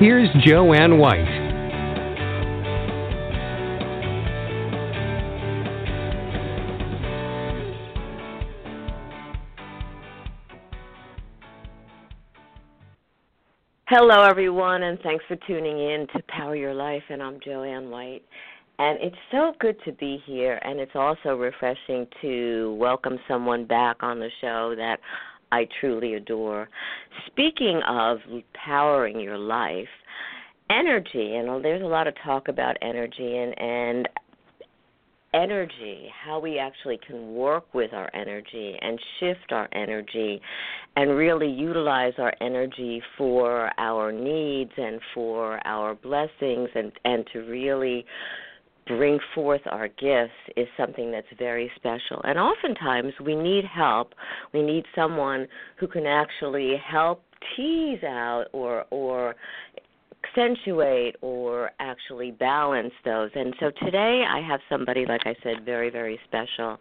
Here's Jo Anne White. Hello, everyone, and thanks for tuning in to Power Your Life. And I'm Jo Anne White. And it's so good to be here, and it's also refreshing to welcome someone back on the show that I truly adore. Speaking of powering your life, energy, and there's a lot of talk about energy and and energy, how we actually can work with our energy and shift our energy and really utilize our energy for our needs and for our blessings and and to really bring forth our gifts is something that's very special. And oftentimes we need help. We need someone who can actually help tease out or or accentuate or actually balance those. And so today I have somebody like I said very very special.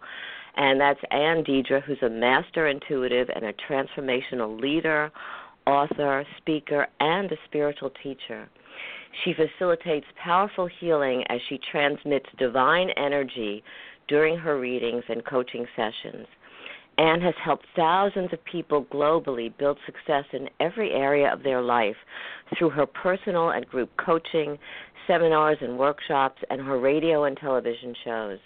And that's Anne Deidre who's a master intuitive and a transformational leader, author, speaker, and a spiritual teacher. She facilitates powerful healing as she transmits divine energy during her readings and coaching sessions. Anne has helped thousands of people globally build success in every area of their life through her personal and group coaching, seminars and workshops, and her radio and television shows.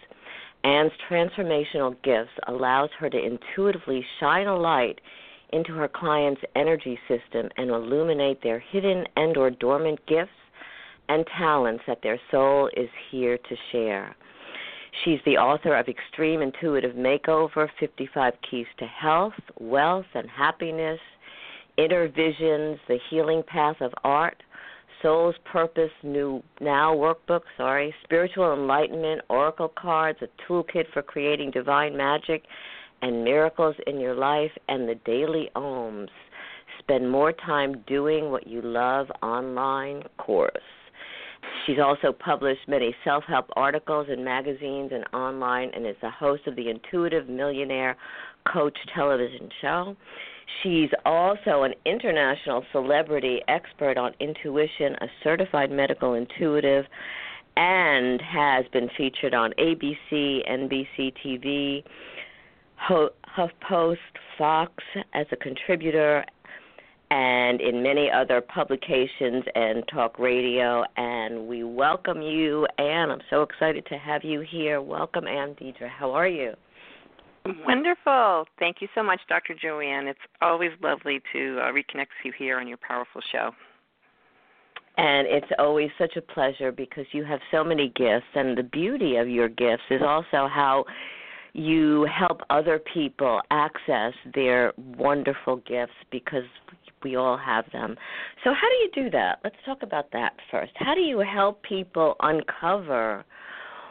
Anne's transformational gifts allows her to intuitively shine a light into her clients' energy system and illuminate their hidden and or dormant gifts and talents that their soul is here to share. She's the author of Extreme Intuitive Makeover 55 Keys to Health, Wealth, and Happiness, Inner Visions, The Healing Path of Art, Soul's Purpose New Now Workbook, sorry, Spiritual Enlightenment, Oracle Cards, a toolkit for creating divine magic and miracles in your life, and the Daily OM's. Spend more time doing what you love online course. She's also published many self help articles in magazines and online and is the host of the Intuitive Millionaire Coach television show. She's also an international celebrity expert on intuition, a certified medical intuitive, and has been featured on ABC, NBC TV, HuffPost, Fox as a contributor, and in many other publications and talk radio. And we welcome you, Anne. I'm so excited to have you here. Welcome, Anne Deidre. How are you? Wonderful. Thank you so much, Dr. Jo Anne. It's always lovely to uh, reconnect with you here on your powerful show. And it's always such a pleasure because you have so many gifts, and the beauty of your gifts is also how you help other people access their wonderful gifts because we all have them. So, how do you do that? Let's talk about that first. How do you help people uncover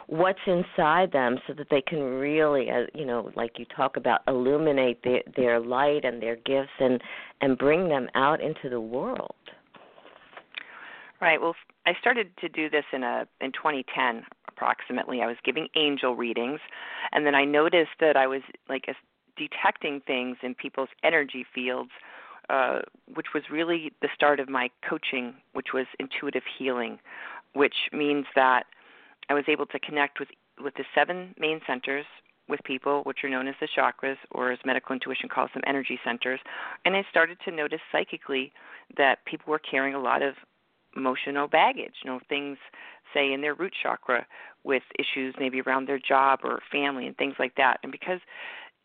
what's inside them so that they can really, uh, you know, like you talk about, illuminate their, their light and their gifts and and bring them out into the world? Right. Well, I started to do this in a in 2010 approximately. I was giving angel readings, and then I noticed that I was like a, detecting things in people's energy fields uh, which was really the start of my coaching, which was intuitive healing, which means that I was able to connect with with the seven main centers with people, which are known as the chakras, or as medical intuition calls them, energy centers. And I started to notice psychically that people were carrying a lot of emotional baggage, you know, things, say, in their root chakra with issues maybe around their job or family and things like that. And because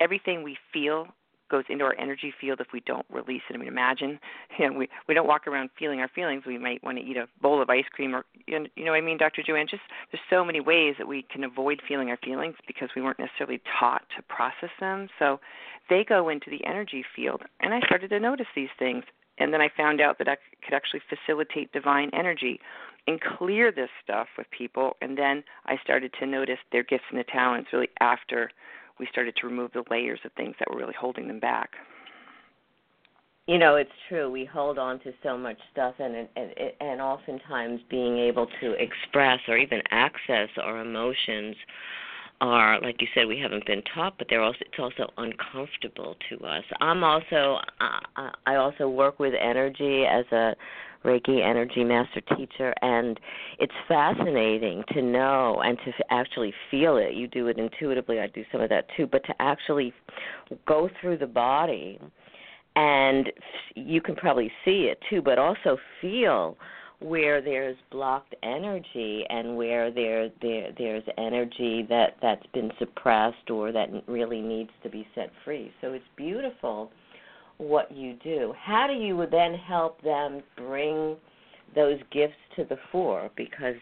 everything we feel goes into our energy field if we don't release it. I mean, imagine, you know, we we don't walk around feeling our feelings. We might want to eat a bowl of ice cream, or you know, what I mean, Dr. Jo Anne. Just there's so many ways that we can avoid feeling our feelings because we weren't necessarily taught to process them. So they go into the energy field, and I started to notice these things. and then I found out that I could actually facilitate divine energy and clear this stuff with people. And then I started to notice their gifts and the talents really after we started to remove the layers of things that were really holding them back. You know, it's true. We hold on to so much stuff, and and and oftentimes being able to express or even access our emotions are like you said we haven't been taught but they're also it's also uncomfortable to us i'm also i i also work with energy as a reiki energy master teacher and it's fascinating to know and to actually feel it you do it intuitively i do some of that too but to actually go through the body and you can probably see it too but also feel where there's blocked energy and where there there there's energy that that's been suppressed or that really needs to be set free. So it's beautiful what you do. How do you then help them bring those gifts to the fore because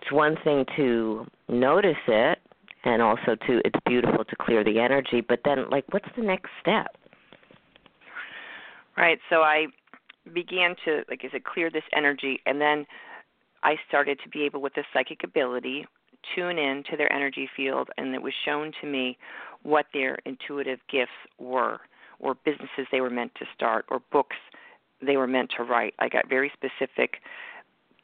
it's one thing to notice it and also to it's beautiful to clear the energy, but then like what's the next step? Right. So I began to, like I said, clear this energy, and then I started to be able, with this psychic ability, tune in to their energy field, and it was shown to me what their intuitive gifts were, or businesses they were meant to start, or books they were meant to write. I got very specific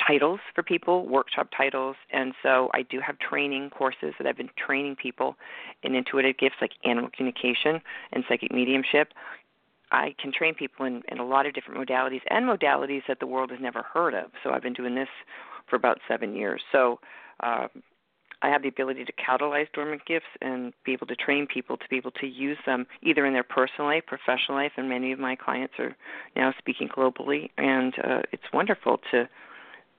titles for people, workshop titles, and so I do have training courses that I've been training people in intuitive gifts like animal communication and psychic mediumship. I can train people in, in a lot of different modalities and modalities that the world has never heard of. So I've been doing this for about seven years. So um, I have the ability to catalyze dormant gifts and be able to train people to be able to use them either in their personal life, professional life, and many of my clients are now speaking globally. And uh, it's wonderful to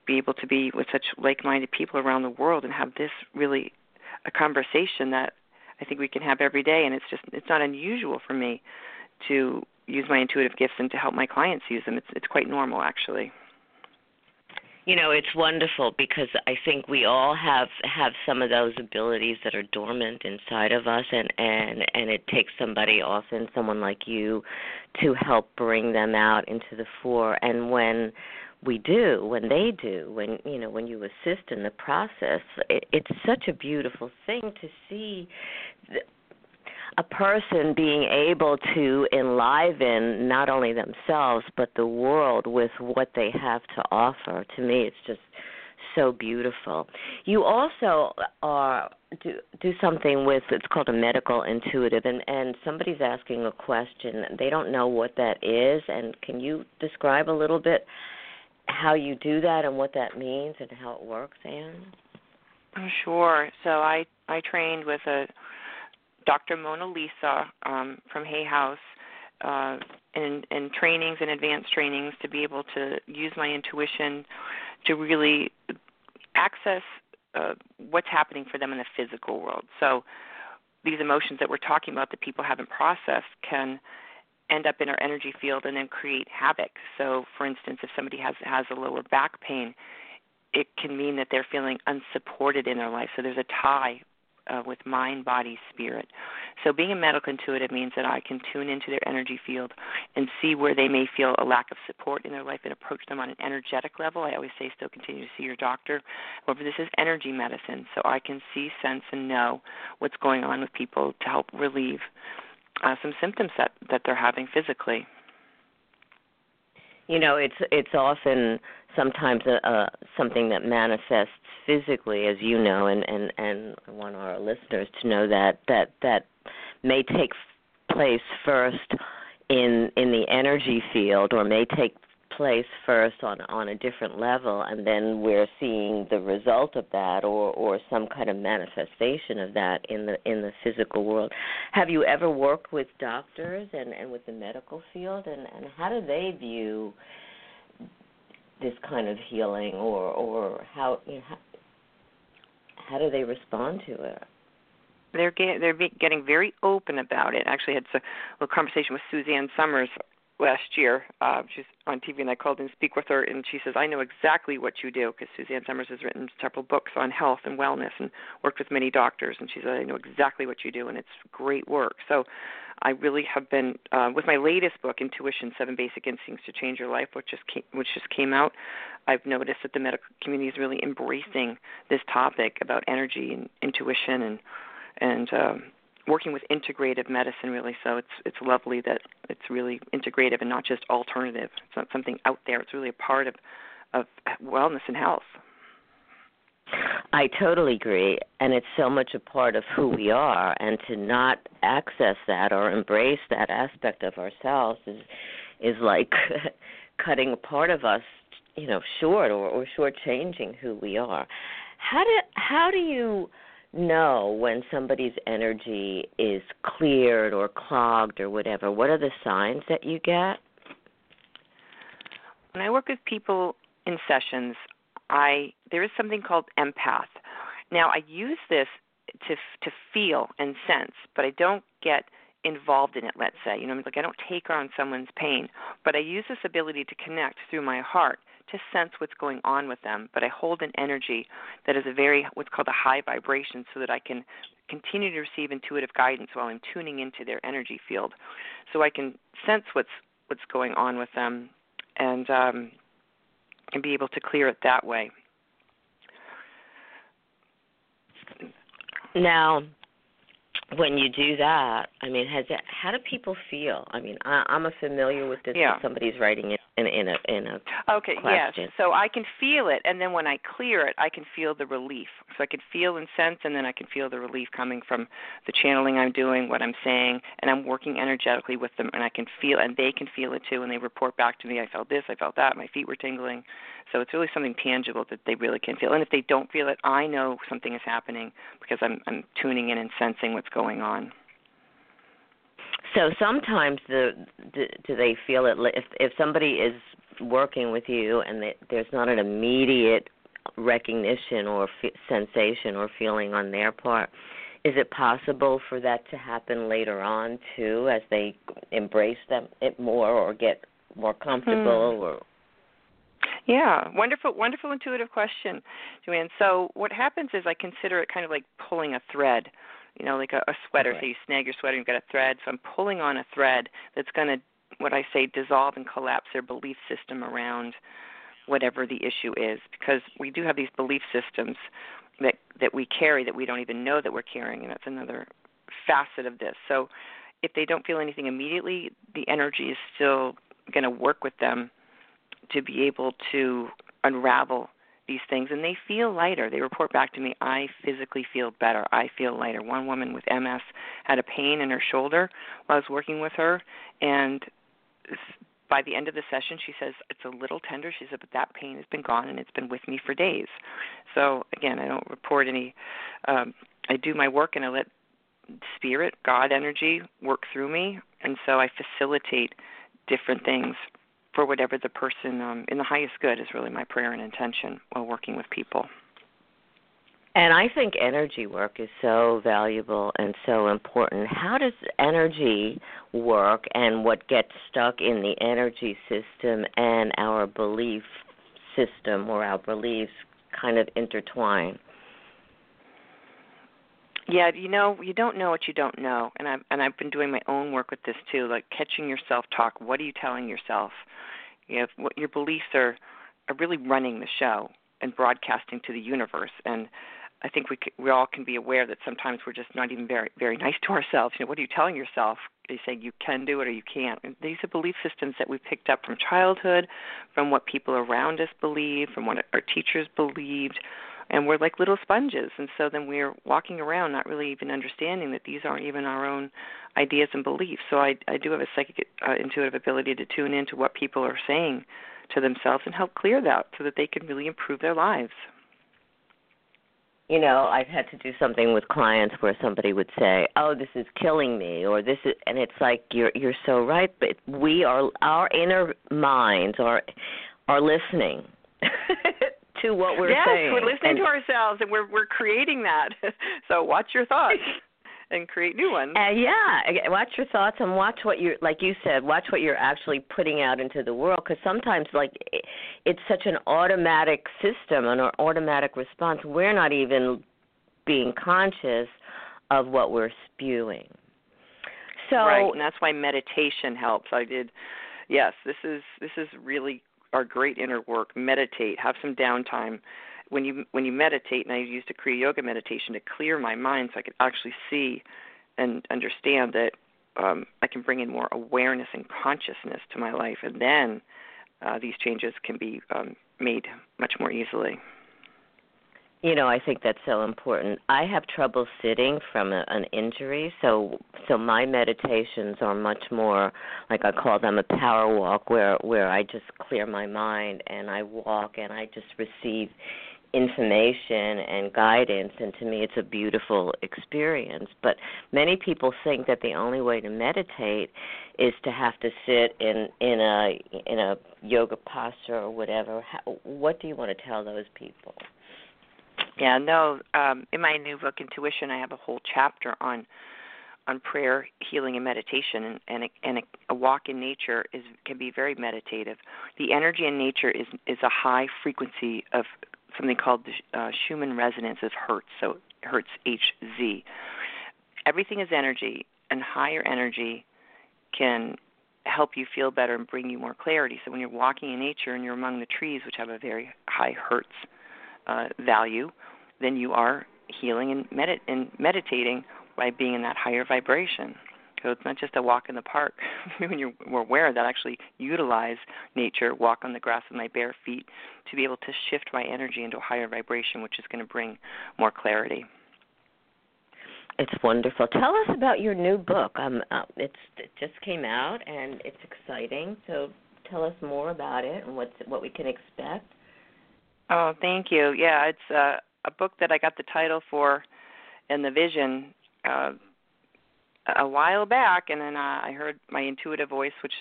be able to be with such like-minded people around the world and have this really a conversation that I think we can have every day. And it's just it's not unusual for me to use my intuitive gifts and to help my clients use them. It's it's quite normal actually. You know, it's wonderful because I think we all have have some of those abilities that are dormant inside of us and and and it takes somebody often someone like you to help bring them out into the fore. And when we do when they do when you know when you assist in the process it, it's such a beautiful thing to see a person being able to enliven not only themselves but the world with what they have to offer. To me it's just so beautiful. You also are do do something with it's called a medical intuitive and and somebody's asking a question. They don't know what that is and can you describe a little bit how you do that and what that means and how it works anne? Sure. So i i trained with a Dr. Mona Lisa um, from Hay House uh, in trainings and advanced trainings to be able to use my intuition to really access uh, what's happening for them in the physical world. So these emotions that we're talking about that people haven't processed can end up in our energy field and then create havoc. So, for instance, if somebody has has a lower back pain, it can mean that they're feeling unsupported in their life. So there's a tie uh, with mind, body, spirit. So being a medical intuitive means that I can tune into their energy field and see where they may feel a lack of support in their life and approach them on an energetic level. I always say still continue to see your doctor. However, this is energy medicine, so I can see, sense, and know what's going on with people to help relieve uh, some symptoms that, that they're having physically you know it's it's often sometimes a, a something that manifests physically as you know and and and I want our listeners to know that that that may take place first in in the energy field or may take place first on on a different level and then we're seeing the result of that or or some kind of manifestation of that in the in the physical world have you ever worked with doctors and and with the medical field and and how do they view this kind of healing or or how you know how, how do they respond to it they're get, they're getting very open about it. Actually, had a little conversation with Suzanne Somers last year. Uh, she's on TV, and I called and speak with her, and she says, "I know exactly what you do because Suzanne Somers has written several books on health and wellness and worked with many doctors." And she said, "I know exactly what you do, and it's great work." So, I really have been uh, with my latest book, Intuition: Seven Basic Instincts to Change Your Life, which just came, which just came out. I've noticed that the medical community is really embracing this topic about energy and intuition and and um, working with integrative medicine really. So it's it's lovely that it's really integrative and not just alternative. It's not something out there. It's really a part of of wellness and health. I totally agree, and it's so much a part of who we are, and to not access that or embrace that aspect of ourselves is is like cutting a part of us, you know, short or, or shortchanging who we are. How do how do you know when somebody's energy is cleared or clogged or whatever? What are the signs that you get? When I work with people in sessions, I there is something called empath. Now I use this to to feel and sense, but I don't get involved in it. Let's say, you know, like I don't take on someone's pain, but I use this ability to connect through my heart to sense what's going on with them, but I hold an energy that is a very what's called a high vibration so that I can continue to receive intuitive guidance while I'm tuning into their energy field. So I can sense what's what's going on with them and um and be able to clear it that way. Now, when you do that, I mean, has it, how do people feel? I mean, I, I'm a familiar with this. Yeah. Somebody's writing it in, in a in a okay. question. Yes. So I can feel it, and then when I clear it, I can feel the relief. So I can feel and sense, and then I can feel the relief coming from the channeling I'm doing, what I'm saying, and I'm working energetically with them, and I can feel, and they can feel it too, and they report back to me. I felt this, I felt that, my feet were tingling. So it's really something tangible that they really can feel. And if they don't feel it, I know something is happening because I'm I'm tuning in and sensing what's going on. So sometimes the, do, do they feel it if if somebody is working with you and they, there's not an immediate recognition or f- sensation or feeling on their part is it possible for that to happen later on too as they embrace them it more or get more comfortable hmm. or yeah, wonderful, wonderful intuitive question, Jo Anne. So what happens is I consider it kind of like pulling a thread, you know, like a, a sweater. Right. So you snag your sweater, and you've got a thread. So I'm pulling on a thread that's going to, what I say, dissolve and collapse their belief system around whatever the issue is, because we do have these belief systems that that we carry that we don't even know that we're carrying, and that's another facet of this. So if they don't feel anything immediately, the energy is still going to work with them to be able to unravel these things and they feel lighter. They report back to me, I physically feel better. I feel lighter. One woman with MS had a pain in her shoulder while I was working with her and by the end of the session she says it's a little tender. She said, but that pain has been gone and it's been with me for days. So again, I don't report any um I do my work and I let spirit, God energy work through me and so I facilitate different things for whatever the person um, in the highest good is really my prayer and intention while working with people. And I think energy work is so valuable and so important. How does energy work and what gets stuck in the energy system and our belief system or our beliefs kind of intertwine? Yeah, you know, you don't know what you don't know, and I've and I've been doing my own work with this too, like catching yourself talk. What are you telling yourself? You know, what your beliefs are are really running the show and broadcasting to the universe. And I think we we all can be aware that sometimes we're just not even very very nice to ourselves. You know, what are you telling yourself? Are you saying you can do it or you can't? And these are belief systems that we've picked up from childhood, from what people around us believe, from what our teachers believed and we're like little sponges. And so then we're walking around not really even understanding that these aren't even our own ideas and beliefs. So i i do have a psychic uh, intuitive ability to tune into what people are saying to themselves and help clear that so that they can really improve their lives. You know i've had to do something with clients where somebody would say oh this is killing me or this is and it's like you're you're so right but we are our inner minds are are listening to what we're yes, saying. Yes, we're listening and, to ourselves, and we're we're creating that. so watch your thoughts and create new ones. Uh, yeah, watch your thoughts and watch what you're like you said. Watch what you're actually putting out into the world because sometimes like it's such an automatic system, and an automatic response. We're not even being conscious of what we're spewing. So right, and that's why meditation helps. I did. Yes, this is this is really our great inner work. Meditate. Have some downtime. When you when you meditate, and I used a Kriya Yoga meditation to clear my mind, so I could actually see and understand that um, I can bring in more awareness and consciousness to my life, and then uh, these changes can be um, made much more easily. You know, I think that's so important. I have trouble sitting from a, an injury, so so my meditations are much more like I call them a power walk, where where I just clear my mind and I walk and I just receive information and guidance and to me it's a beautiful experience. But many people think that the only way to meditate is to have to sit in in a in a yoga posture or whatever. How, what do you want to tell those people yeah no um in my new book intuition i have a whole chapter on on prayer healing and meditation and and, a, and a, a walk in nature is can be very meditative the energy in nature is is a high frequency of something called the uh, Schumann resonance of Hertz, so Hertz HZ. Everything is energy, and higher energy can help you feel better and bring you more clarity. So when you're walking in nature and you're among the trees, which have a very high Hertz uh, value, then you are healing and, medit- and meditating by being in that higher vibration. So it's not just a walk in the park. when you're aware that I actually utilize nature, walk on the grass with my bare feet to be able to shift my energy into a higher vibration, which is going to bring more clarity. It's wonderful. Tell us about your new book. Um, uh, it's it just came out and it's exciting. So tell us more about it and what's what we can expect. Oh, thank you. Yeah, it's uh, a book that I got the title for and the vision uh, a while back, and then uh, I heard my intuitive voice, which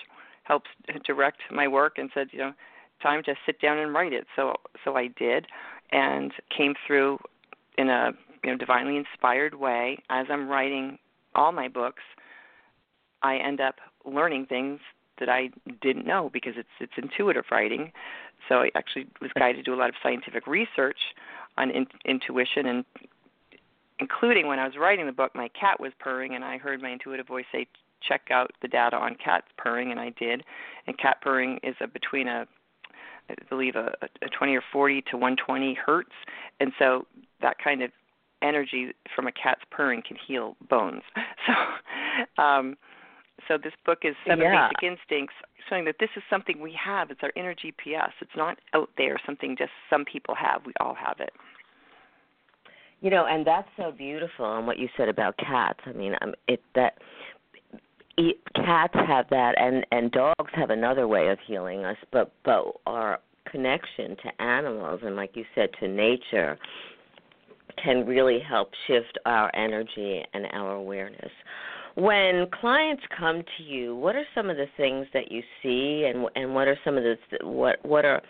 helps direct my work, and said, you know, time to sit down and write it. So so I did, and came through in a you know divinely inspired way. As I'm writing all my books, I end up learning things that I didn't know because it's it's intuitive writing. So I actually was guided to do a lot of scientific research on in, intuition and including when I was writing the book, my cat was purring, and I heard my intuitive voice say, "Check out the data on cat purring," and I did. And cat purring is a, between a, I believe a, a 20 or 40 to 120 hertz, and so that kind of energy from a cat's purring can heal bones. So, um, so this book is Seven yeah. Basic Instincts, showing that this is something we have. It's our inner GPS. It's not out there, something just some people have. We all have it. You know, and that's so beautiful. And what you said about cats. I mean, um, it that it, cats have that, and and dogs have another way of healing us. But but our connection to animals and, like you said, to nature can really help shift our energy and our awareness. When clients come to you, what are some of the things that you see, and and what are some of the what what are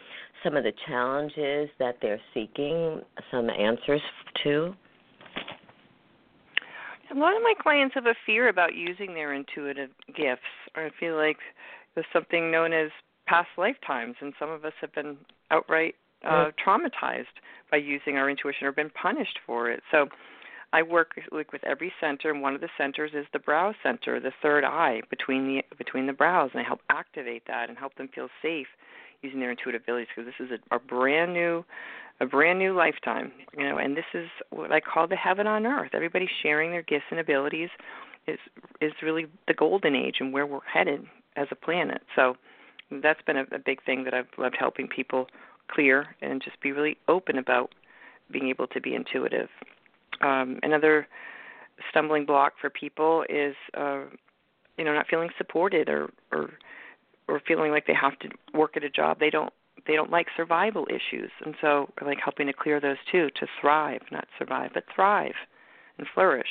some of the challenges that they're seeking some answers to? A lot of my clients have a fear about using their intuitive gifts, or I feel like there's something known as past lifetimes, and some of us have been outright uh, traumatized by using our intuition or been punished for it. So I work like with every center, and one of the centers is the brow center, the third eye between the between the brows, and I help activate that and help them feel safe using their intuitive abilities because this is a, a brand new a brand new lifetime you know and this is what i call the heaven on earth. Everybody sharing their gifts and abilities. Is is really the golden age and where we're headed as a planet. So that's been a, a big thing that i've loved helping people clear and just be really open about being able to be intuitive um, another stumbling block for people is uh, you know not feeling supported or or or feeling like they have to work at a job. They don't they don't like survival issues. And so we're like helping to clear those too to thrive not survive but thrive and flourish.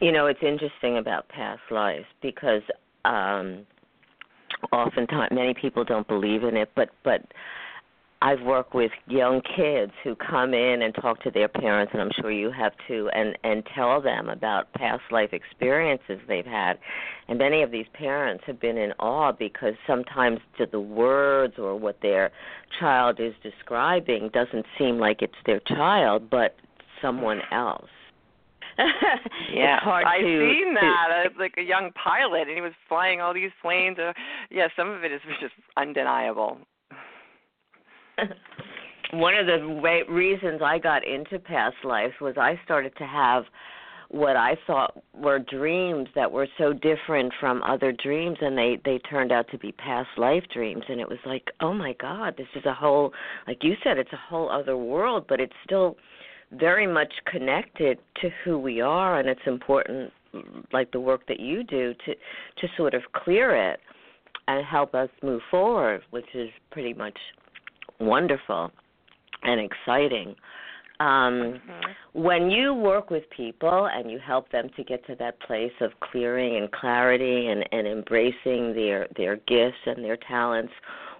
You know it's interesting about past lives because um oftentimes many people don't believe in it but but I've worked with young kids who come in and talk to their parents, and I'm sure you have too, and and tell them about past life experiences they've had. And many of these parents have been in awe because sometimes to the words or what their child is describing doesn't seem like it's their child, but someone else. yeah, I've seen that. To, like a young pilot, and he was flying all these planes. Uh, yeah, some of it is just undeniable. One of the way, reasons I got into past lives was I started to have what I thought were dreams that were so different from other dreams and they they turned out to be past life dreams. And it was like oh my god this is a whole like you said it's a whole other world but it's still very much connected to who we are and it's important like the work that you do to to sort of clear it and help us move forward which is pretty much wonderful and exciting um, mm-hmm. When you work with people and you help them to get to that place of clearing and clarity and, and embracing their their gifts and their talents,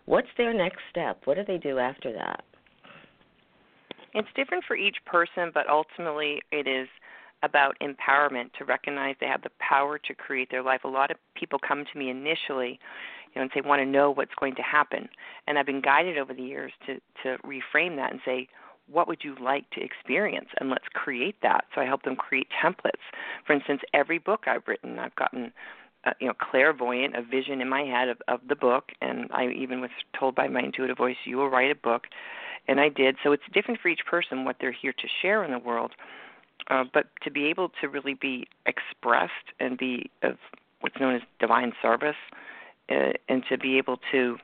what's their next step? What do they do after that? It's different for each person, but ultimately it is about empowerment to recognize they have the power to create their life. A lot of people come to me initially, you know, and say want to know what's going to happen, and I've been guided over the years to to reframe that and say, what would you like to experience? And let's create that. So i help them create templates. For instance every book i've written i've gotten uh, you know clairvoyant a vision in my head of, of the book and i even was told by my intuitive voice you will write a book. And i did. So it's different for each person what they're here to share in the world uh, but to be able to really be expressed and be of what's known as divine service uh, and to be able to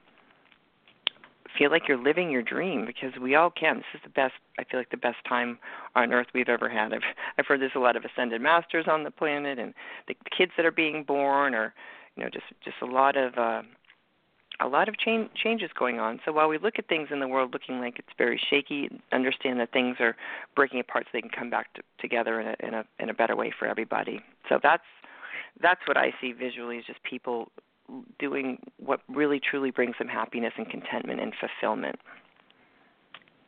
feel like you're living your dream because we all can. This is the best. I feel like the best time on earth we've ever had. I've I've heard there's a lot of ascended masters on the planet, and the kids that are being born, or you know, just just a lot of uh, a lot of change, changes going on. So while we look at things in the world looking like it's very shaky, understand that things are breaking apart so they can come back to, together in a, in a in a better way for everybody. So that's that's what I see visually is just people doing what really truly brings them happiness and contentment and fulfillment.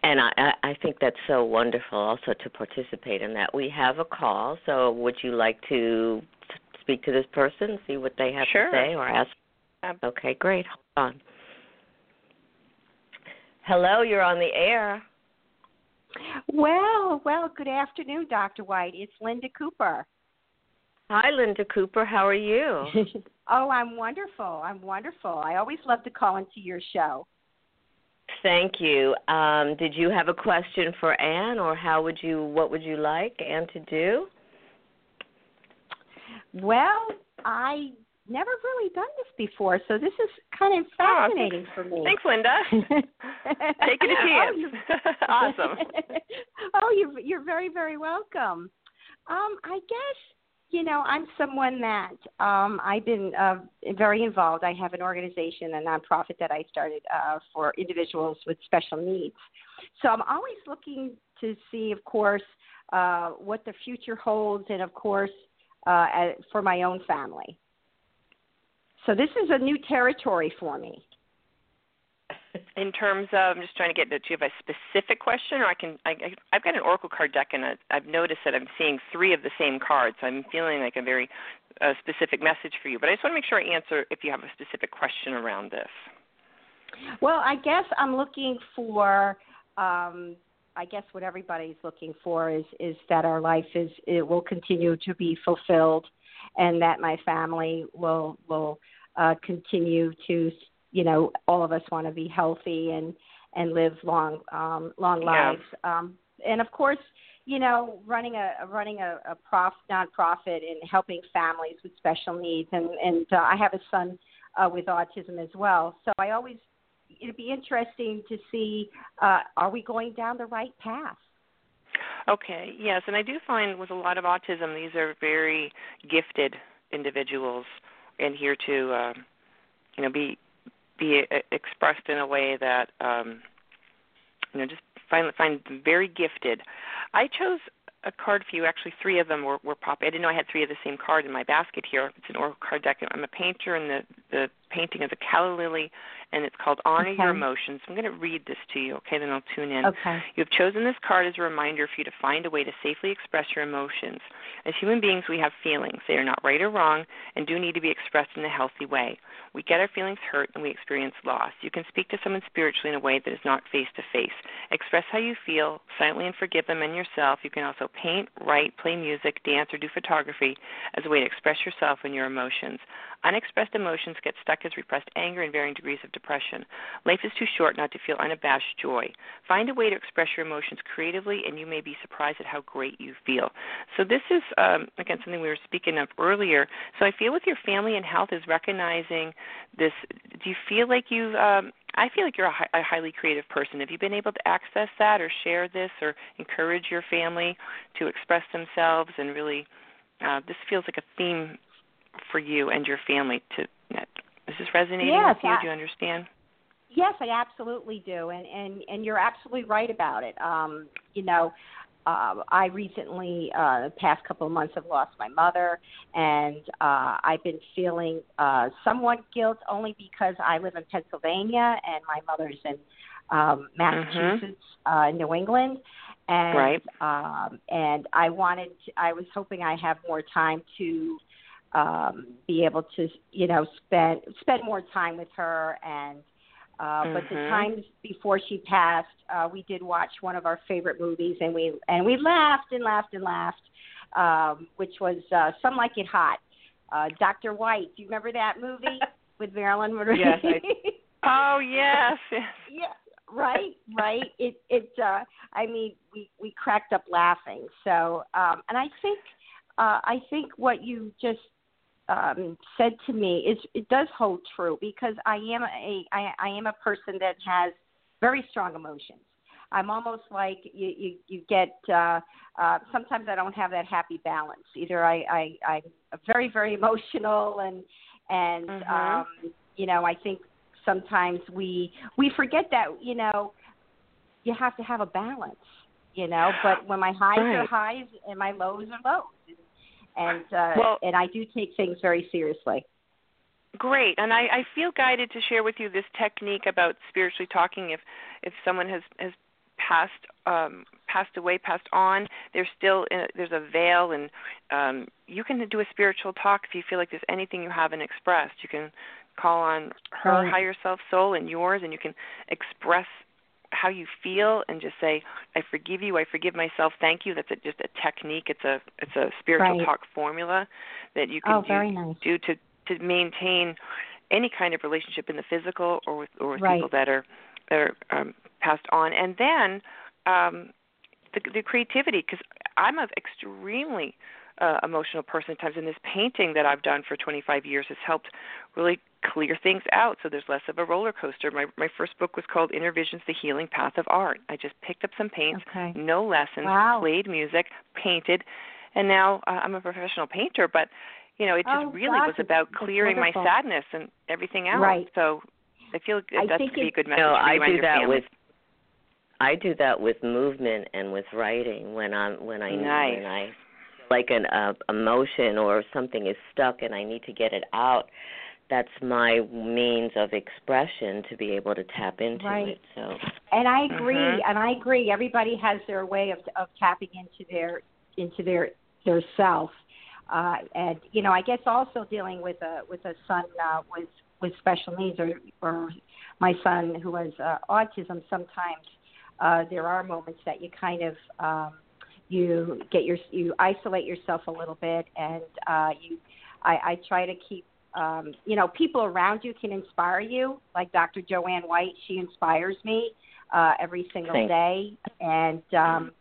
And I, I think that's so wonderful also to participate in that. We have a call, so would you like to speak to this person, see what they have sure. to say, or ask? Um, okay, great. Hold on. Hello, you're on the air. Well, well, good afternoon, Dr. White. It's Linda Cooper. Hi, Linda Cooper. How are you? oh, I'm wonderful. I'm wonderful. I always love to call into your show. Thank you. Um, did you have a question for Anne, or how would you? What would you like Anne to do? Well, I never really done this before, so this is kind of fascinating oh, for me. Thanks, Linda. Take it a chance. Oh, awesome. oh, you're you're very very welcome. Um, I guess you know, I'm someone that um, I've been uh, very involved. I have an organization, a nonprofit that I started uh, for individuals with special needs. So I'm always looking to see, of course, uh, what the future holds, and of course, uh, for my own family. So this is a new territory for me in terms of I'm just trying to get. Do you have a specific question, or I can? I, I've got an oracle card deck, and I've noticed that I'm seeing three of the same cards. So I'm feeling like a very uh, specific message for you. But I just want to make sure I answer if you have a specific question around this. Well, I guess I'm looking for. Um, I guess what everybody's looking for is is that our life is it will continue to be fulfilled, and that my family will will uh, continue to you know all of us want to be healthy and and live long um long yeah. lives um and of course you know running a running a, a prof nonprofit and helping families with special needs and and uh, I have a son uh, with autism as well so I always it'd be interesting to see uh are we going down the right path Okay, yes, and I do find with a lot of autism, these are very gifted individuals, and here to, uh, you know, be be expressed in a way that um, you know just find find very gifted. I chose a card for you. Actually, three of them were, were pop. I didn't know I had three of the same card in my basket here. It's an oracle card deck. I'm a painter, and the the painting is a calla lily and it's called Honor okay. Your Emotions. I'm going to read this to you, okay? Then I'll tune in. Okay. You have chosen this card as a reminder for you to find a way to safely express your emotions. As human beings, we have feelings. They are not right or wrong and do need to be expressed in a healthy way. We get our feelings hurt and we experience loss. You can speak to someone spiritually in a way that is not face to face. Express how you feel, silently and forgive them and yourself. You can also paint, write, play music, dance, or do photography as a way to express yourself and your emotions. Unexpressed emotions get stuck as repressed anger and varying degrees of depression. Life is too short not to feel unabashed joy. Find a way to express your emotions creatively, and you may be surprised at how great you feel. So, this is, um, again, something we were speaking of earlier. So, I feel with your family and health is recognizing this. Do you feel like you've, um, I feel like you're a, a highly creative person. Have you been able to access that or share this or encourage your family to express themselves and really? Uh, this feels like a theme for you and your family to is this resonating yes, with you? I, do you understand? Yes, I absolutely do, and and and you're absolutely right about it. Um, you know, uh, I recently, uh, the past couple of months, have lost my mother, and uh, I've been feeling uh, somewhat guilt only because I live in Pennsylvania and my mother's in um, Massachusetts, mm-hmm. uh, New England, and right. um, and I wanted, to, I was hoping I have more time to um, be able to you know spend spend more time with her and uh, mm-hmm. but the mm-hmm. times before she passed uh, we did watch one of our favorite movies and we and we laughed and laughed and laughed um, which was uh, some like it hot uh, Dr. White do you remember that movie with Marilyn Monroe yes I, oh yes yeah right right it it uh i mean we we cracked up laughing so um and i think uh i think what you just um, said to me is it does hold true because I am a I, I am a person that has very strong emotions. I'm almost like you you, you get uh, uh, sometimes I don't have that happy balance. Either I, I I'm very very emotional and and mm-hmm. um, you know I think sometimes we we forget that you know you have to have a balance you know but when my highs right. are highs and my lows are lows and uh, well, and I do take things very seriously. Great, and I, I feel guided to share with you this technique about spiritually talking. If if someone has has passed um, passed away, passed on, there's still uh, there's a veil, and um, you can do a spiritual talk if you feel like there's anything you haven't expressed. You can call on her right. higher self soul and yours, and you can express how you feel and just say i forgive you i forgive myself thank you that's a, just a technique it's a it's a spiritual right. talk formula that you can oh, do, nice. do to to maintain any kind of relationship in the physical or with or with right. people that are that are um, passed on and then um the, the creativity because i'm an extremely uh, emotional person at times and this painting that i've done for 25 years has helped really clear things out so there's less of a roller coaster. My my first book was called Inner Visions: The Healing Path of Art. I just picked up some paints, okay. no lessons, wow. played music, painted, and now uh, I'm a professional painter. But you know, it just oh, really gosh, was about clearing my sadness and everything out. Right. So I feel I that's think be a good message you know, for I you do your that family. with I do that with movement and with writing when I'm when I nice. when I like an uh, emotion or something is stuck and I need to get it out that's my means of expression to be able to tap into right. it. So And I agree, Mhm. and I agree. Everybody has their way of of tapping into their into their their self. Uh, and you know, I guess also dealing with a with a son uh, with with special needs, or or my son who has uh, autism. Sometimes uh, there are moments that you kind of um, you get your you isolate yourself a little bit, and uh, you I, I try to keep um, you know, people around you can inspire you. Like Dr. Jo Anne White, she inspires me uh, every single Thanks. day. And um,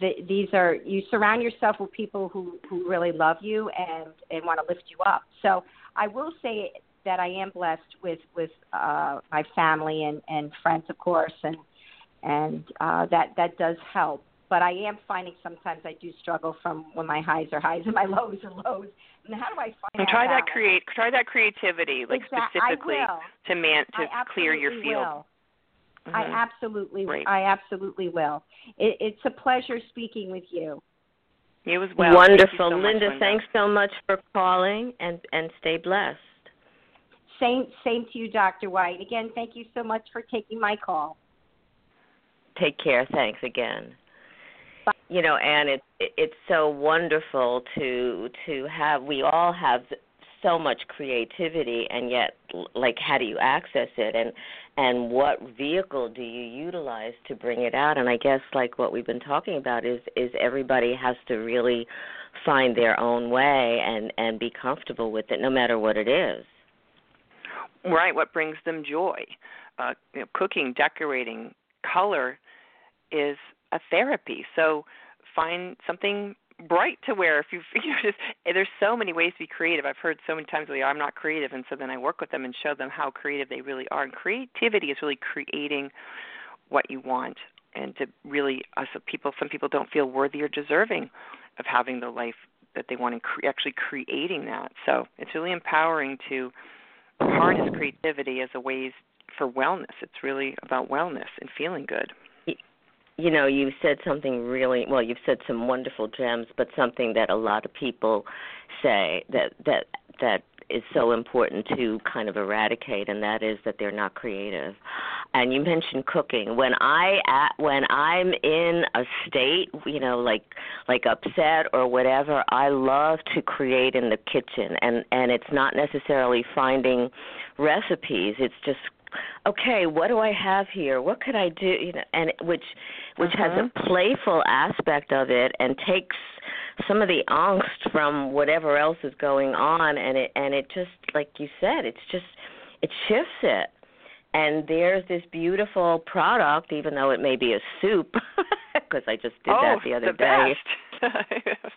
the, these are you surround yourself with people who who really love you and and want to lift you up. So I will say that I am blessed with with uh, my family and and friends, of course, and and uh, that that does help. But I am finding sometimes I do struggle from when my highs are highs and my lows are lows and how do I find and that try balance? that create try that creativity like Exact- specifically to man to clear your field. Will. I Mhm. absolutely, Great. I absolutely will. It, it's a pleasure speaking with you. It was well. Thank you wonderful, so much, Linda. Linda. Thanks so much for calling, and and stay blessed. Same same to you, Dr. White. Again, thank you so much for taking my call. Take care. Thanks again. You know, and it's it's so wonderful to to have. We all have so much creativity, and yet, like, how do you access it? And and what vehicle do you utilize to bring it out? And I guess, like what we've been talking about, is is everybody has to really find their own way and and be comfortable with it, no matter what it is. Right. What brings them joy? Uh, you know, cooking, decorating, color is a therapy. So find something bright to wear if you've you know just there's so many ways to be creative. I've heard so many times well, i'm not creative. And so then i work with them and show them how creative they really are. And creativity is really creating what you want and to really uh, so people some people don't feel worthy or deserving of having the life that they want and cre- actually creating that. So it's really empowering to harness creativity as a ways for wellness. It's really about wellness and feeling good you know, you've said something really well. You've said some wonderful gems, but something that a lot of people say that that that is so important to kind of eradicate, and that is that they're not creative. And you mentioned cooking. When I at, when I'm in a state, you know, like like upset or whatever, I love to create in the kitchen, and and it's not necessarily finding recipes. It's just okay, what do I have here? What could I do? You know, and which which uh-huh. has a uh-huh. playful aspect of it and takes some of the angst from whatever else is going on and it and it just like you said, it's just it shifts it. And there's this beautiful product, even though it may be a soup, because I just did oh, that the other the day. Best.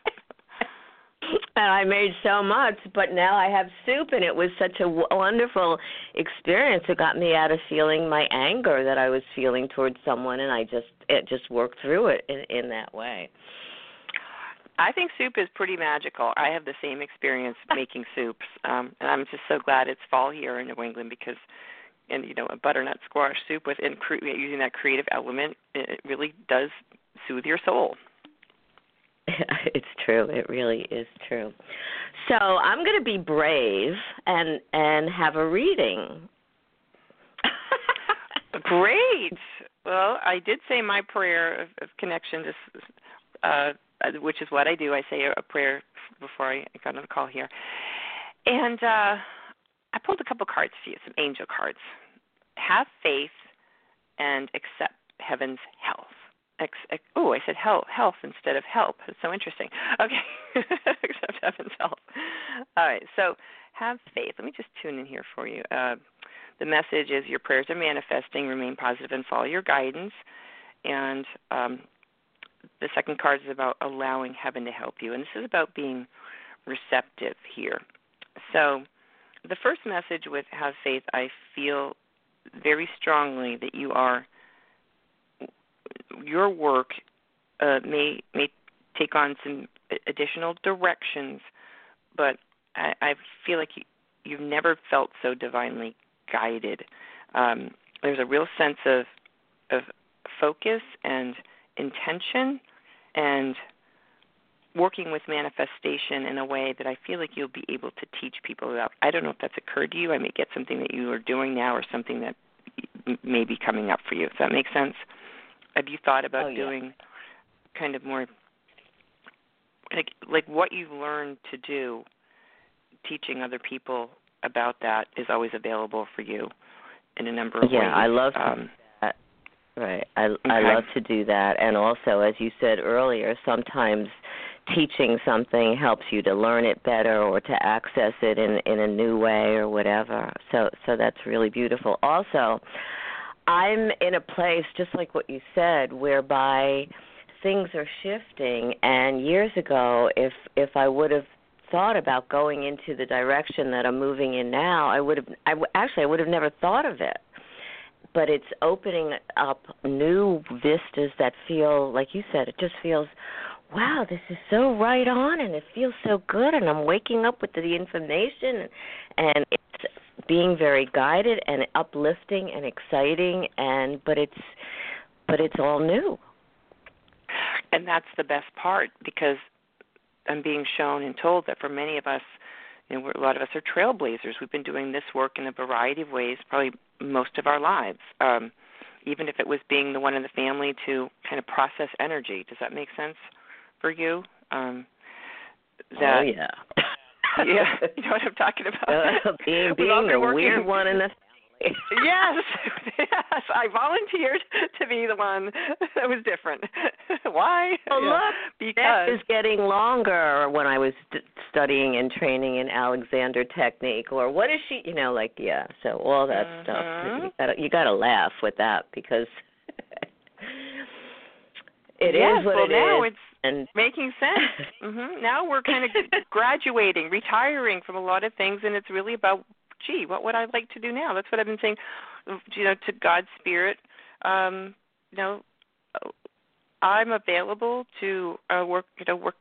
and I made so much, but now I have soup, and it was such a wonderful experience. It got me out of feeling my anger that I was feeling towards someone, and I just it just worked through it in, in that way. I think soup is pretty magical. I have the same experience making soups, um, and I'm just so glad it's fall here in New England because, and you know, a butternut squash soup with and cre- using that creative element, it really does soothe your soul. it's true. It really is true. So I'm going to be brave and and have a reading. Great. Well, I did say my prayer of, of connection, to, uh, which is what I do. I say a prayer before I got on the call here, and uh, I pulled a couple cards for you, some angel cards. Have faith and accept heaven's health ex, ex, oh, I said health, health instead of help. It's so interesting. Okay, except heaven's help. All right, so have faith. Let me just tune in here for you. Uh, the message is your prayers are manifesting. Remain positive and follow your guidance. And um, the second card is about allowing heaven to help you, and this is about being receptive here. So, the first message with have faith, I feel very strongly that you are your work uh, may may take on some additional directions, but I, I feel like you, you've never felt so divinely guided. Um, there's a real sense of of focus and intention and working with manifestation in a way that I feel like you'll be able to teach people about. I don't know if that's occurred to you. I may get something that you are doing now or something that may be coming up for you. Does that make sense? Have you thought about oh, yeah. doing kind of more like like what you've learned to do? Teaching other people about that is always available for you in a number of yeah, ways. Yeah, I love um, that. Right, I okay. I love to do that, and also, as you said earlier, sometimes teaching something helps you to learn it better or to access it in in a new way or whatever. So so that's really beautiful. Also, I'm in a place just like what you said whereby things are shifting and years ago if if I would have thought about going into the direction that I'm moving in now, I would have I w- actually I would have never thought of it. But it's opening up new vistas that feel like you said it just feels wow, this is so right on and it feels so good and I'm waking up with the information and it's being very guided and uplifting and exciting and but it's but it's all new and that's the best part because i'm being shown and told that for many of us you know, a lot of us are trailblazers. We've been doing this work in a variety of ways, probably most of our lives. Um, even if it was being the one in the family to kind of process energy. Does that make sense for you? Um, that, oh yeah. yeah, you know what I'm talking about. Uh, being being the weird one in the yes, yes. I volunteered to be the one that was different. Why? Oh, yeah. look, because that is getting longer. When I was st- studying and training in Alexander technique, or what is she? You know, like yeah. So all that mm-hmm. stuff. You gotta you gotta laugh with that because it yes, is what well, it now is. it's and making sense. hmm Now we're kind of graduating, retiring from a lot of things, and it's really about gee, what would I like to do now? That's what I've been saying, you know, to God's spirit. Um, you know, I'm available to uh, work, you know, work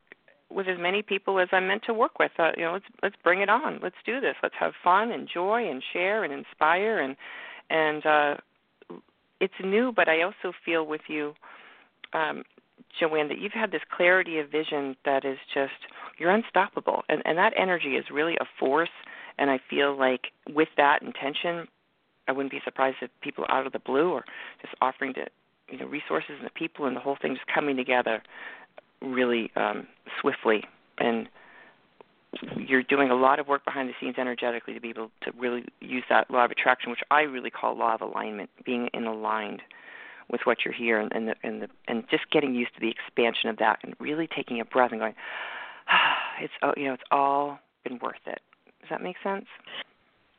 with as many people as I'm meant to work with. Uh, you know, let's let's bring it on. Let's do this. Let's have fun and joy and share and inspire and and uh, it's new, but I also feel with you, um, Jo Anne, that you've had this clarity of vision that is just you're unstoppable, and and that energy is really a force and I feel like with that intention, I wouldn't be surprised if people out of the blue or just offering to, you know, resources and the people and the whole thing just coming together really um, swiftly. And you're doing a lot of work behind the scenes energetically to be able to really use that law of attraction, which I really call law of alignment, being in aligned with what you're here and, and the and the and just getting used to the expansion of that and really taking a breath and going, ah, it's oh, you know, it's all been worth it. Does that make sense?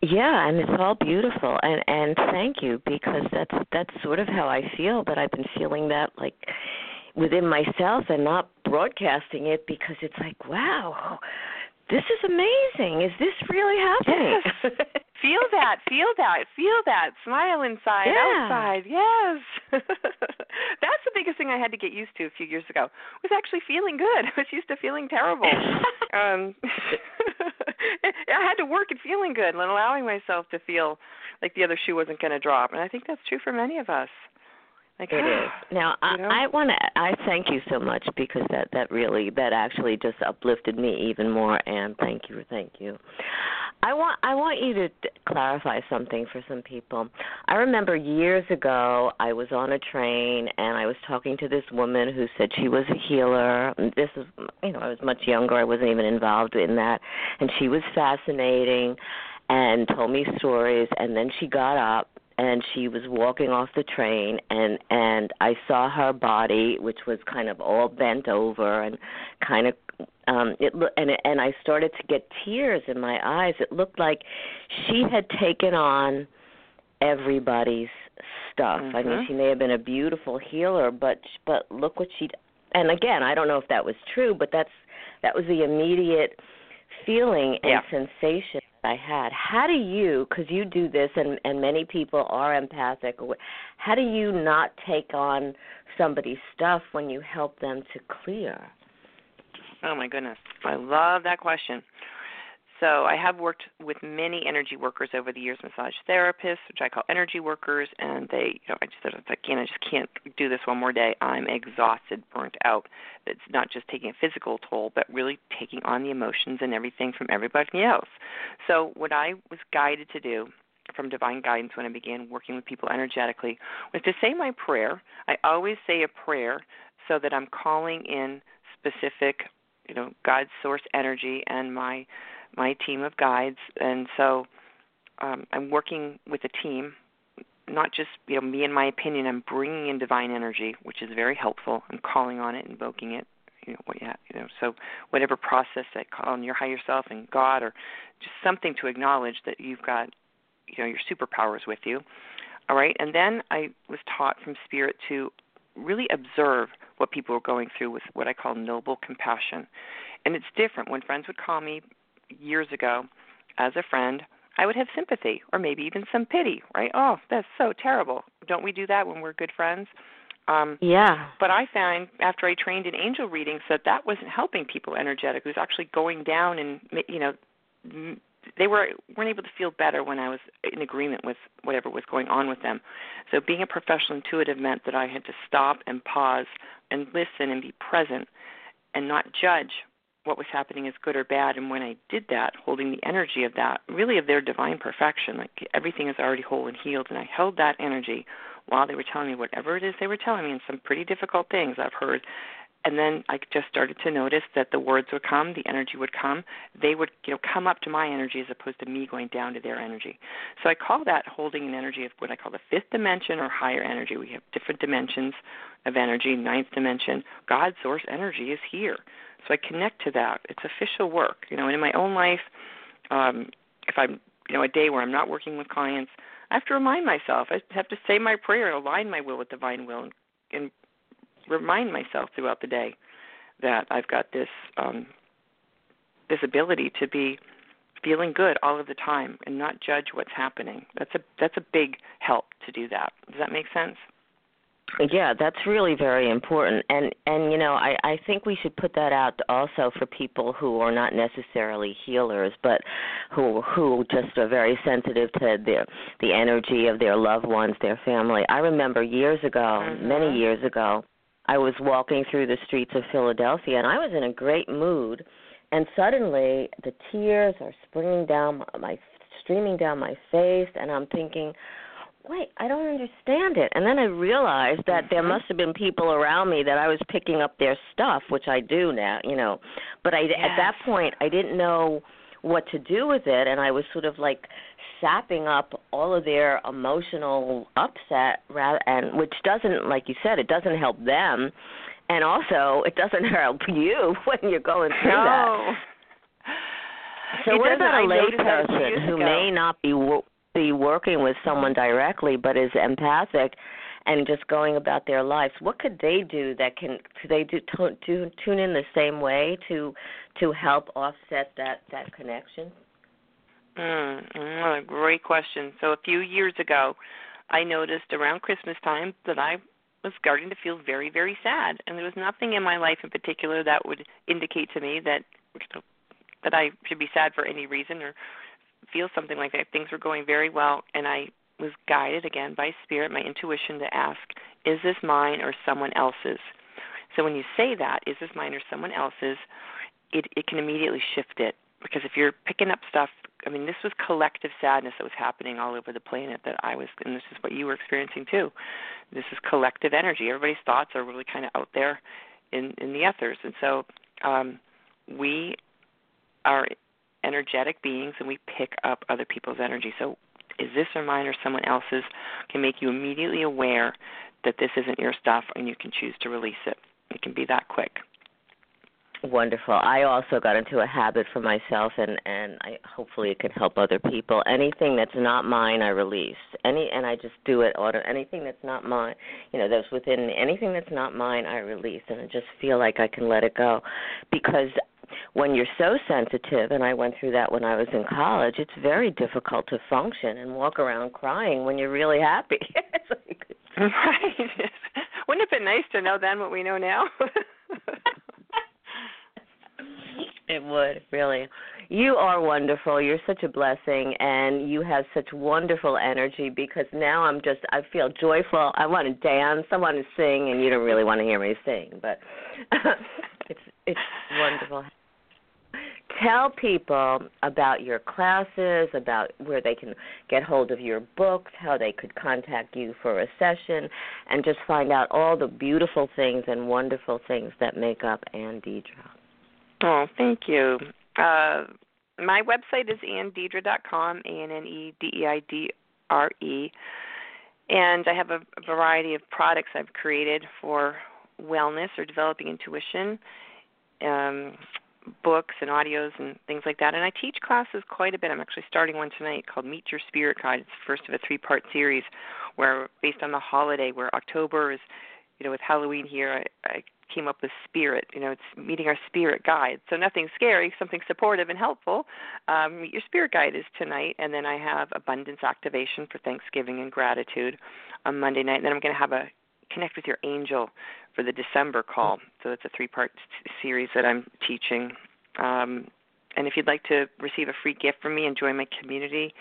Yeah, and it's all beautiful and and thank you because that's that's sort of how I feel, but I've been feeling that like within myself and not broadcasting it because it's like, wow, this is amazing. Is this really happening? Yes. feel that, feel that, feel that. Smile inside, yeah. outside. Yes. That's the biggest thing I had to get used to a few years ago. Was actually feeling good. I was used to feeling terrible. um I had to work at feeling good and allowing myself to feel like the other shoe wasn't going to drop. And I think that's true for many of us. Like, it is. Ah, now I, know? I want to. I thank you so much because that that really that actually just uplifted me even more. And thank you, thank you. I want I want you to clarify something for some people. I remember years ago I was on a train and I was talking to this woman who said she was a healer. This is you know I was much younger. I wasn't even involved in that, and she was fascinating and told me stories. And then she got up and she was walking off the train and and I saw her body which was kind of all bent over and kind of um it and and I started to get tears in my eyes it looked like she had taken on everybody's stuff mm-hmm. I mean she may have been a beautiful healer but but look what she and again I don't know if that was true but that's that was the immediate feeling and yeah. sensation I had. How do you, because you do this, and and many people are empathic. How do you not take on somebody's stuff when you help them to clear? Oh my goodness, I love that question. So I have worked with many energy workers over the years, massage therapists, which I call energy workers, and they, you know, I just again, I just can't do this one more day. I'm exhausted, burnt out. It's not just taking a physical toll, but really taking on the emotions and everything from everybody else. So what I was guided to do from divine guidance when I began working with people energetically was to say my prayer. I always say a prayer so that I'm calling in specific, you know, God's source energy and my my team of guides, and so um, I'm working with a team. Not just you know me and my opinion. I'm bringing in divine energy, which is very helpful. I'm calling on it, invoking it. You know, what you, have, you know, so whatever process that call on your higher self and God, or just something to acknowledge that you've got, you know, your superpowers with you. All right, and then I was taught from Spirit to really observe what people are going through with what I call noble compassion. And it's different when friends would call me years ago as a friend, I would have sympathy or maybe even some pity, right? Oh, that's so terrible. Don't we do that when we're good friends? Um, yeah. But I found after I trained in angel readings that that wasn't helping people energetically. It was actually going down, and you know, they were weren't able to feel better when I was in agreement with whatever was going on with them. So being a professional intuitive meant that I had to stop and pause and listen and be present and not judge what was happening as good or bad. And when I did that, holding the energy of that, really of their divine perfection, like everything is already whole and healed, and I held that energy while they were telling me whatever it is they were telling me, and some pretty difficult things I've heard and then I just started to notice that the words would come, the energy would come. They would, you know, come up to my energy as opposed to me going down to their energy. So I call that holding an energy of what I call the fifth dimension or higher energy. We have different dimensions of energy. Ninth dimension, God source energy is here. So I connect to that. It's official work, you know. And in my own life, um, if I'm, you know, a day where I'm not working with clients, I have to remind myself. I have to say my prayer and align my will with divine will and, and remind myself throughout the day that I've got this um, this ability to be feeling good all of the time and not judge what's happening. That's a that's a big help to do that. Does that make sense? Yeah, that's really very important, and and you know I I think we should put that out also for people who are not necessarily healers, but who who just are very sensitive to the the energy of their loved ones, their family. I remember years ago, mm-hmm. many years ago, I was walking through the streets of Philadelphia and I was in a great mood and suddenly the tears are springing down my streaming down my face and I'm thinking wait, I don't understand it. And then I realized that there mm-hmm. must have been people around me that I was picking up their stuff, which I do now, you know. But I yes. at that point I didn't know what to do with it and I was sort of like sapping up all of their emotional upset rather and which doesn't like you said it doesn't help them and also it doesn't help you when you're going through no. that so it what about a layperson who ago. may not be be working with someone directly but is empathic and just going about their lives what could they do that can could they do, do tune in the same way to to help offset that that connection Mm, mm, a great question. So a few years ago, I noticed around Christmas time that I was starting to feel very, very sad, and there was nothing in my life in particular that would indicate to me that that I should be sad for any reason or feel something like that. Things were going very well, and I was guided again by spirit, my intuition, to ask, "Is this mine or someone else's?" So when you say that, "Is this mine or someone else's?" it it can immediately shift it because if you're picking up stuff I mean, this was collective sadness that was happening all over the planet that I was, and this is what you were experiencing too. This is collective energy. Everybody's thoughts are really kind of out there in in the ethers, and so um, we are energetic beings, and we pick up other people's energy. So, is this or mine or someone else's? Can make you immediately aware that this isn't your stuff, and you can choose to release it. It can be that quick. Wonderful. I also got into a habit for myself, and and I hopefully it can help other people. Anything that's not mine, I release. Any and I just do it. Auto. Anything that's not mine, you know, that's within anything that's not mine, I release, and I just feel like I can let it go, because when you're so sensitive, and I went through that when I was in college, it's very difficult to function and walk around crying when you're really happy. right. Wouldn't it have been nice to know then what we know now? It would, really. You are wonderful. You're such a blessing and you have such wonderful energy because now I'm just I feel joyful. I want to dance, I want to sing and you don't really want to hear me sing, but it's it's wonderful. Tell people about your classes, about where they can get hold of your books, how they could contact you for a session, and just find out all the beautiful things and wonderful things that make up Anne Deidre. Oh, thank you. Uh, my website is annedeidre.com, A-N-N-E-D-E-I-D-R-E. And I have a, a variety of products I've created for wellness or developing intuition, um, books and audios and things like that. And I teach classes quite a bit. I'm actually starting one tonight called Meet Your Spirit Guide. It's the first of a three part series where based on the holiday where October is you know, with Halloween here I, I came up with spirit. You know, it's meeting our spirit guide. So nothing scary, something supportive and helpful. Um, meet your spirit guide is tonight, and then I have abundance activation for Thanksgiving and gratitude on Monday night. And then I'm going to have a connect with your angel for the December call. So it's a three-part series that I'm teaching. Um, and if you'd like to receive a free gift from me and join my community,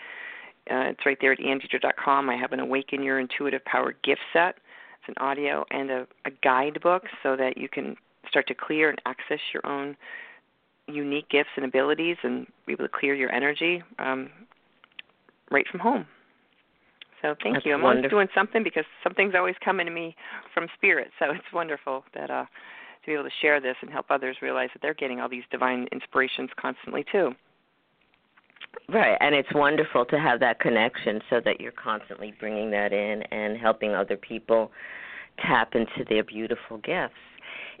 uh, it's right there at annedeidre.com. I have an Awaken Your Intuitive Power gift set It's an audio and a, a guidebook so that you can start to clear and access your own unique gifts and abilities and be able to clear your energy um, right from home. So thank That's you. I'm wonderful. always doing something because something's always coming to me from spirit. So it's wonderful that uh, to be able to share this and help others realize that they're getting all these divine inspirations constantly too. Right, and it's wonderful to have that connection so that you're constantly bringing that in and helping other people tap into their beautiful gifts.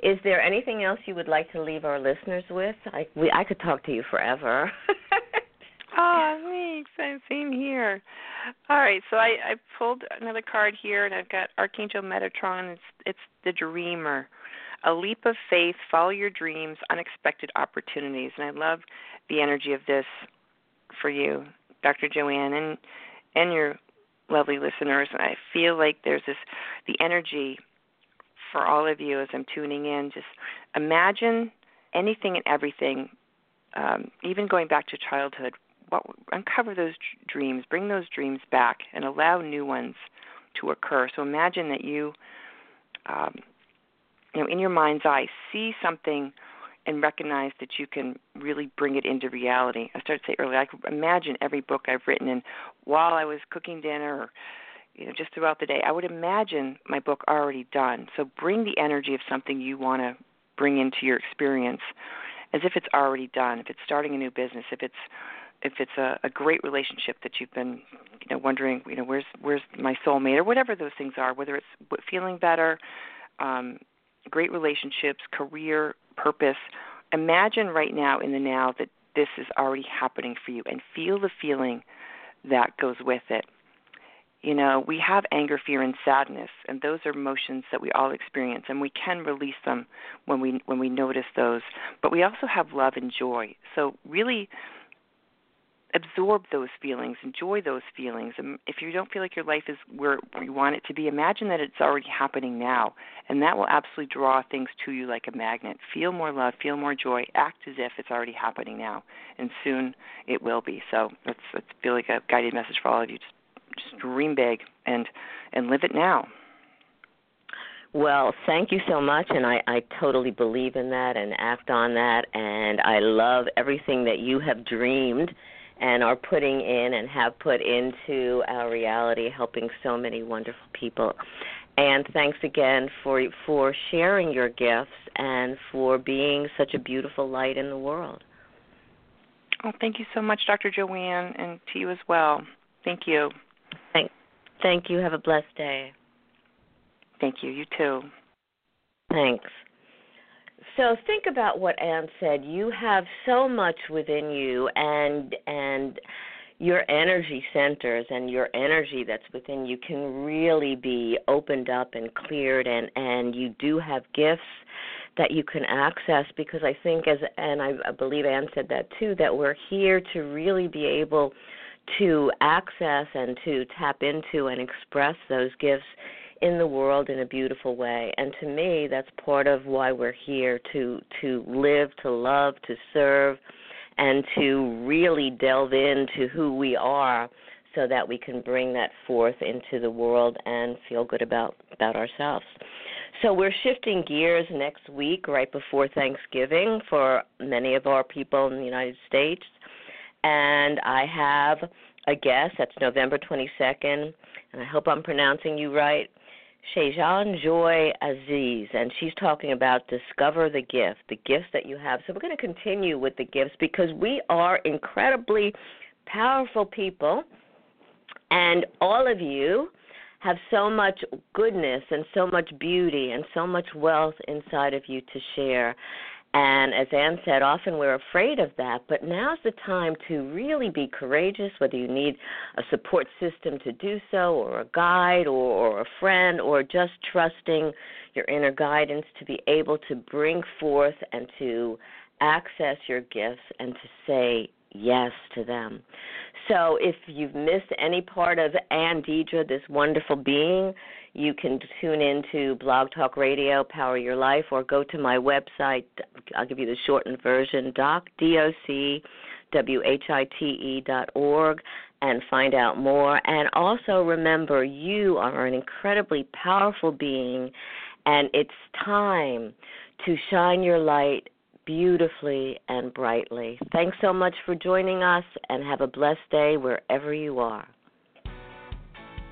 Is there anything else you would like to leave our listeners with? I we I could talk to you forever. oh, thanks. I'm same here. All right, so I, I pulled another card here, and I've got Archangel Metatron. It's it's the Dreamer, a leap of faith. Follow your dreams, unexpected opportunities, and I love the energy of this for you, Dr. Jo Anne, and and your lovely listeners. And I feel like there's this the energy for all of you as I'm tuning in. Just imagine anything and everything, um, even going back to childhood. What, uncover those dreams, bring those dreams back, and allow new ones to occur. So imagine that you, um, you know, in your mind's eye, see something and recognize that you can really bring it into reality. I started to say earlier, I imagine every book I've written, and while I was cooking dinner, or you know, just throughout the day, I would imagine my book already done. So bring the energy of something you want to bring into your experience, as if it's already done. If it's starting a new business, if it's if it's a, a great relationship that you've been, you know, wondering, you know, where's where's my soulmate, or whatever those things are, whether it's feeling better, um, great relationships, career, purpose. Imagine right now in the now that this is already happening for you, and feel the feeling that goes with it. You know, we have anger, fear, and sadness, and those are emotions that we all experience, and we can release them when we when we notice those. But we also have love and joy. So really absorb those feelings, enjoy those feelings. And if you don't feel like your life is where you want it to be, imagine that it's already happening now, and that will absolutely draw things to you like a magnet. Feel more love, feel more joy, act as if it's already happening now, and soon it will be. So let's feel like a guided message for all of you. Just just dream big and and live it now. Well, thank you so much, and I, I totally believe in that and act on that, and I love everything that you have dreamed and are putting in and have put into our reality, helping so many wonderful people. And thanks again for for sharing your gifts and for being such a beautiful light in the world. Well, thank you so much, Dr. Jo Anne, and to you as well. Thank you. Thank, thank you. Have a blessed day. Thank you. You too. Thanks. So think about what Anne said. You have so much within you and and your energy centers and your energy that's within you can really be opened up and cleared and and you do have gifts that you can access because I think as and I, I believe Anne said that too that we're here to really be able to access and to tap into and express those gifts in the world in a beautiful way. And to me, that's part of why we're here to to live, to love, to serve, and to really delve into who we are so that we can bring that forth into the world and feel good about about ourselves. So we're shifting gears next week right before Thanksgiving for many of our people in the United States. And I have a guest that's November 22nd, and I hope I'm pronouncing you right. Shajen Joy Aziz, and she's talking about discover the gift, the gifts that you have. So we're going to continue with the gifts because we are incredibly powerful people, and all of you have so much goodness and so much beauty and so much wealth inside of you to share. And as Anne said, often we're afraid of that, but now's the time to really be courageous, whether you need a support system to do so, or a guide, or, or a friend, or just trusting your inner guidance to be able to bring forth and to access your gifts and to say yes to them. So if you've missed any part of Anne Deidre, this wonderful being, you can tune in to Blog Talk Radio, Power Your Life, or go to my website. I'll give you the shortened version, doc, D-O-C, W-H-I-T-E dot org, and find out more. And also remember, you are an incredibly powerful being, and it's time to shine your light beautifully and brightly. Thanks so much for joining us and have a blessed day wherever you are.